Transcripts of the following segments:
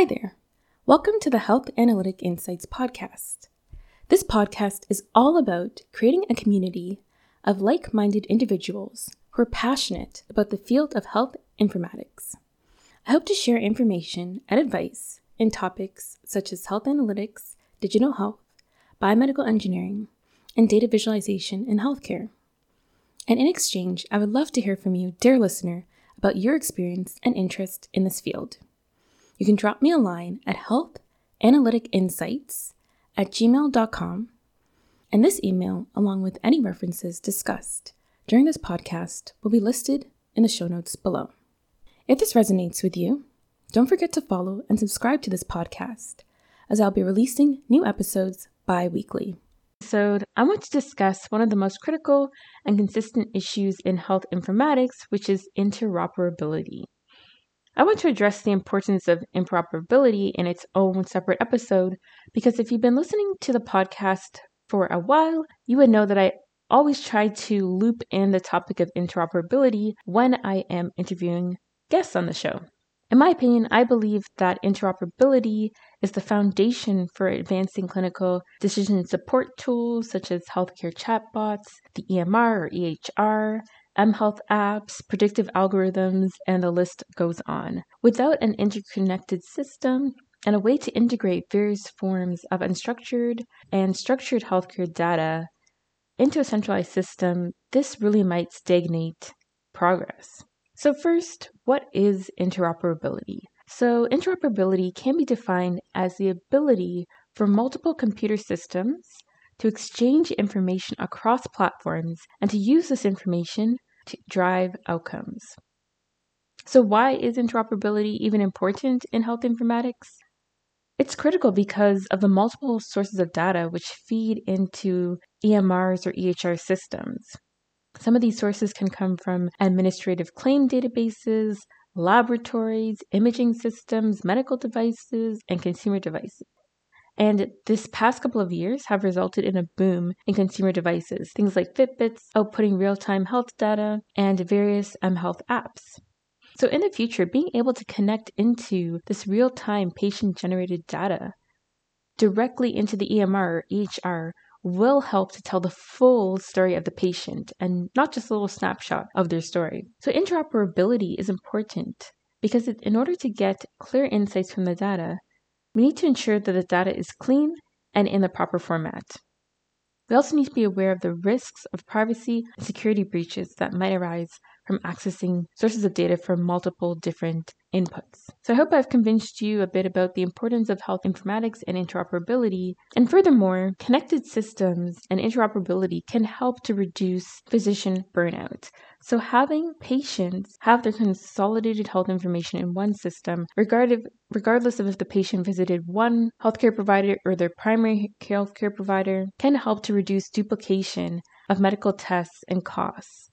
Hi there. Welcome to the Health Analytic Insights podcast. This podcast is all about creating a community of like minded individuals who are passionate about the field of health informatics. I hope to share information and advice in topics such as health analytics, digital health, biomedical engineering, and data visualization in healthcare. And in exchange, I would love to hear from you, dear listener, about your experience and interest in this field. You can drop me a line at healthanalyticinsights at gmail.com, and this email, along with any references discussed during this podcast, will be listed in the show notes below. If this resonates with you, don't forget to follow and subscribe to this podcast, as I'll be releasing new episodes bi weekly. I want to discuss one of the most critical and consistent issues in health informatics, which is interoperability. I want to address the importance of interoperability in its own separate episode because if you've been listening to the podcast for a while, you would know that I always try to loop in the topic of interoperability when I am interviewing guests on the show. In my opinion, I believe that interoperability is the foundation for advancing clinical decision support tools such as healthcare chatbots, the EMR or EHR, mHealth apps, predictive algorithms, and the list goes on. Without an interconnected system, and a way to integrate various forms of unstructured and structured healthcare data into a centralized system, this really might stagnate progress. So, first, what is interoperability? So, interoperability can be defined as the ability for multiple computer systems to exchange information across platforms and to use this information to drive outcomes. So, why is interoperability even important in health informatics? It's critical because of the multiple sources of data which feed into EMRs or EHR systems. Some of these sources can come from administrative claim databases, laboratories, imaging systems, medical devices, and consumer devices. And this past couple of years have resulted in a boom in consumer devices, things like Fitbits outputting real time health data and various um, mHealth apps. So, in the future, being able to connect into this real time patient generated data directly into the EMR or EHR will help to tell the full story of the patient and not just a little snapshot of their story. So, interoperability is important because in order to get clear insights from the data, we need to ensure that the data is clean and in the proper format. We also need to be aware of the risks of privacy and security breaches that might arise from accessing sources of data from multiple different inputs. So I hope I've convinced you a bit about the importance of health informatics and interoperability. And furthermore, connected systems and interoperability can help to reduce physician burnout. So having patients have their consolidated health information in one system, regardless of if the patient visited one healthcare provider or their primary healthcare provider, can help to reduce duplication of medical tests and costs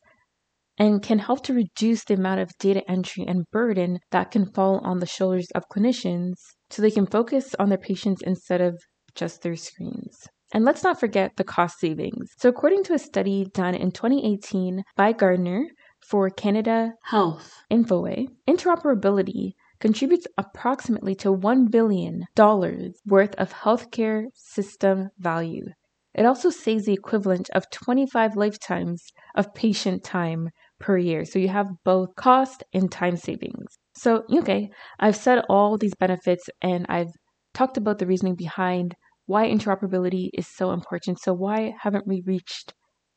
and can help to reduce the amount of data entry and burden that can fall on the shoulders of clinicians so they can focus on their patients instead of just their screens. And let's not forget the cost savings. So, according to a study done in 2018 by Gartner for Canada Health Infoway, interoperability contributes approximately to $1 billion worth of healthcare system value. It also saves the equivalent of 25 lifetimes of patient time per year. So you have both cost and time savings. So, okay, I've said all these benefits and I've talked about the reasoning behind why interoperability is so important. So, why haven't we reached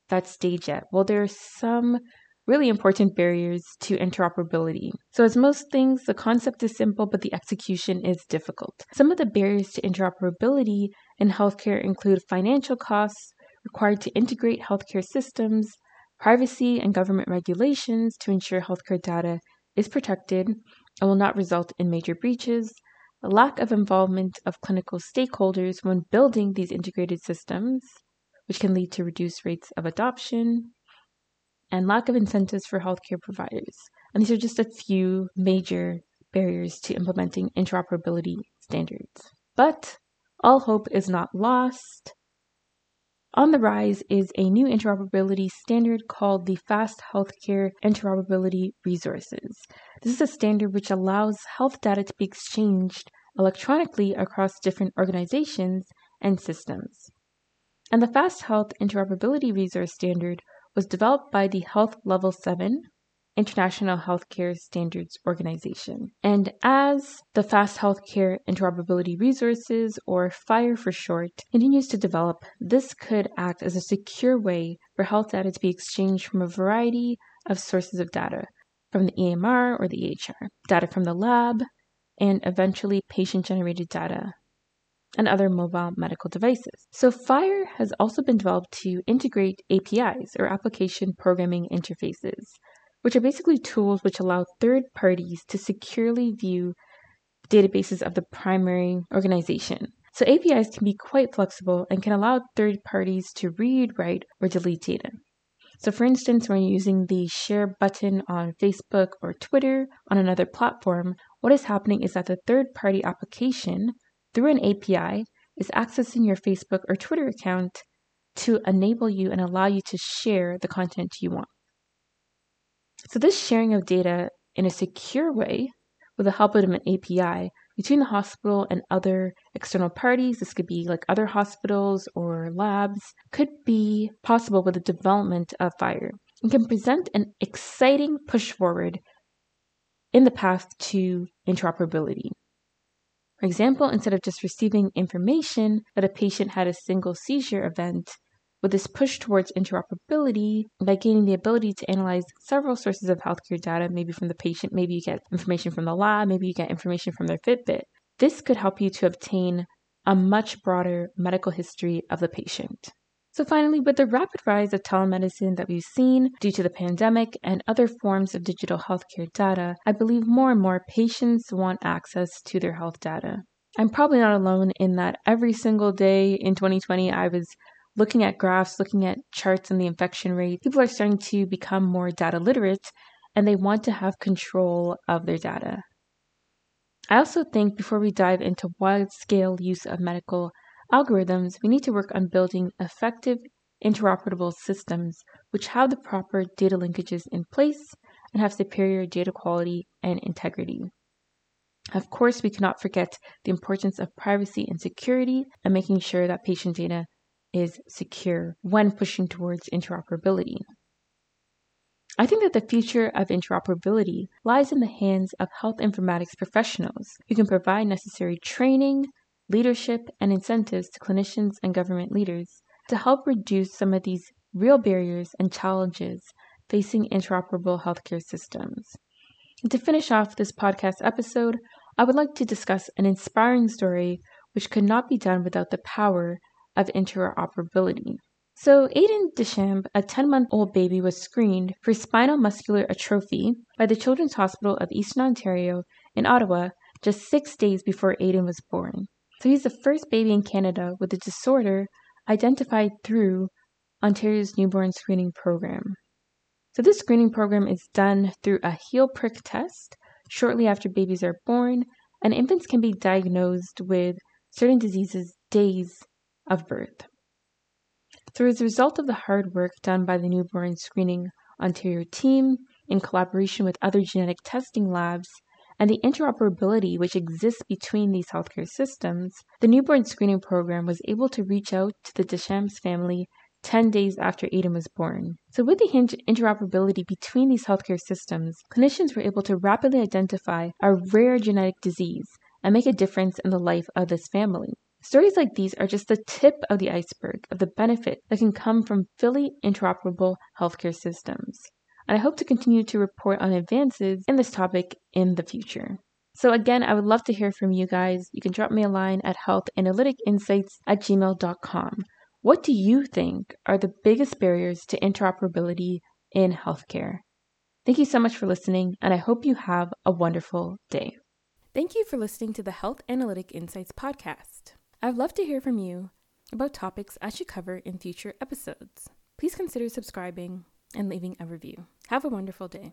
that stage yet? Well, there are some really important barriers to interoperability. So, as most things, the concept is simple, but the execution is difficult. Some of the barriers to interoperability in healthcare include financial costs required to integrate healthcare systems, privacy and government regulations to ensure healthcare data is protected and will not result in major breaches, a lack of involvement of clinical stakeholders when building these integrated systems, which can lead to reduced rates of adoption, and lack of incentives for healthcare providers. And these are just a few major barriers to implementing interoperability standards. But all hope is not lost. On the rise is a new interoperability standard called the Fast Healthcare Interoperability Resources. This is a standard which allows health data to be exchanged electronically across different organizations and systems. And the Fast Health Interoperability Resource Standard was developed by the Health Level 7 International Healthcare Standards Organization. And as the Fast Healthcare Interoperability Resources, or FHIR for short, continues to develop, this could act as a secure way for health data to be exchanged from a variety of sources of data, from the EMR or the EHR, data from the lab, and eventually patient generated data and other mobile medical devices. So, FHIR has also been developed to integrate APIs or application programming interfaces which are basically tools which allow third parties to securely view databases of the primary organization. So APIs can be quite flexible and can allow third parties to read, write, or delete data. So, for instance, when you're using the share button on Facebook or Twitter on another platform, what is happening is that the third party application, through an API, is accessing your Facebook or Twitter account to enable you and allow you to share the content you want. So, this sharing of data in a secure way with the help of an API between the hospital and other external parties, this could be like other hospitals or labs, could be possible with the development of FHIR and can present an exciting push forward in the path to interoperability. For example, instead of just receiving information that a patient had a single seizure event, with this push towards interoperability, by gaining the ability to analyze several sources of healthcare data, maybe from the patient, maybe you get information from the lab, maybe you get information from their Fitbit, this could help you to obtain a much broader medical history of the patient. So, finally, with the rapid rise of telemedicine that we've seen due to the pandemic and other forms of digital healthcare data, I believe more and more patients want access to their health data. I'm probably not alone in that every single day in 2020, I was looking at graphs, looking at charts and the infection rate, people are starting to become more data literate and they want to have control of their data. I also think before we dive into wide scale use of medical algorithms, we need to work on building effective interoperable systems which have the proper data linkages in place and have superior data quality and integrity. Of course, we cannot forget the importance of privacy and security and making sure that patient data is secure when pushing towards interoperability. I think that the future of interoperability lies in the hands of health informatics professionals who can provide necessary training, leadership, and incentives to clinicians and government leaders to help reduce some of these real barriers and challenges facing interoperable healthcare systems. And to finish off this podcast episode, I would like to discuss an inspiring story which could not be done without the power of interoperability. So, Aiden Deschamps, a 10 month old baby, was screened for spinal muscular atrophy by the Children's Hospital of Eastern Ontario in Ottawa just six days before Aiden was born. So, he's the first baby in Canada with a disorder identified through Ontario's newborn screening program. So, this screening program is done through a heel prick test shortly after babies are born, and infants can be diagnosed with certain diseases days of birth. As a result of the hard work done by the Newborn Screening Ontario team in collaboration with other genetic testing labs and the interoperability which exists between these healthcare systems, the newborn screening program was able to reach out to the Deschamps family 10 days after Aiden was born. So, with the interoperability between these healthcare systems, clinicians were able to rapidly identify a rare genetic disease and make a difference in the life of this family. Stories like these are just the tip of the iceberg of the benefit that can come from fully interoperable healthcare systems. And I hope to continue to report on advances in this topic in the future. So, again, I would love to hear from you guys. You can drop me a line at healthanalyticinsights at gmail.com. What do you think are the biggest barriers to interoperability in healthcare? Thank you so much for listening, and I hope you have a wonderful day. Thank you for listening to the Health Analytic Insights podcast. I'd love to hear from you about topics I should cover in future episodes. Please consider subscribing and leaving a review. Have a wonderful day.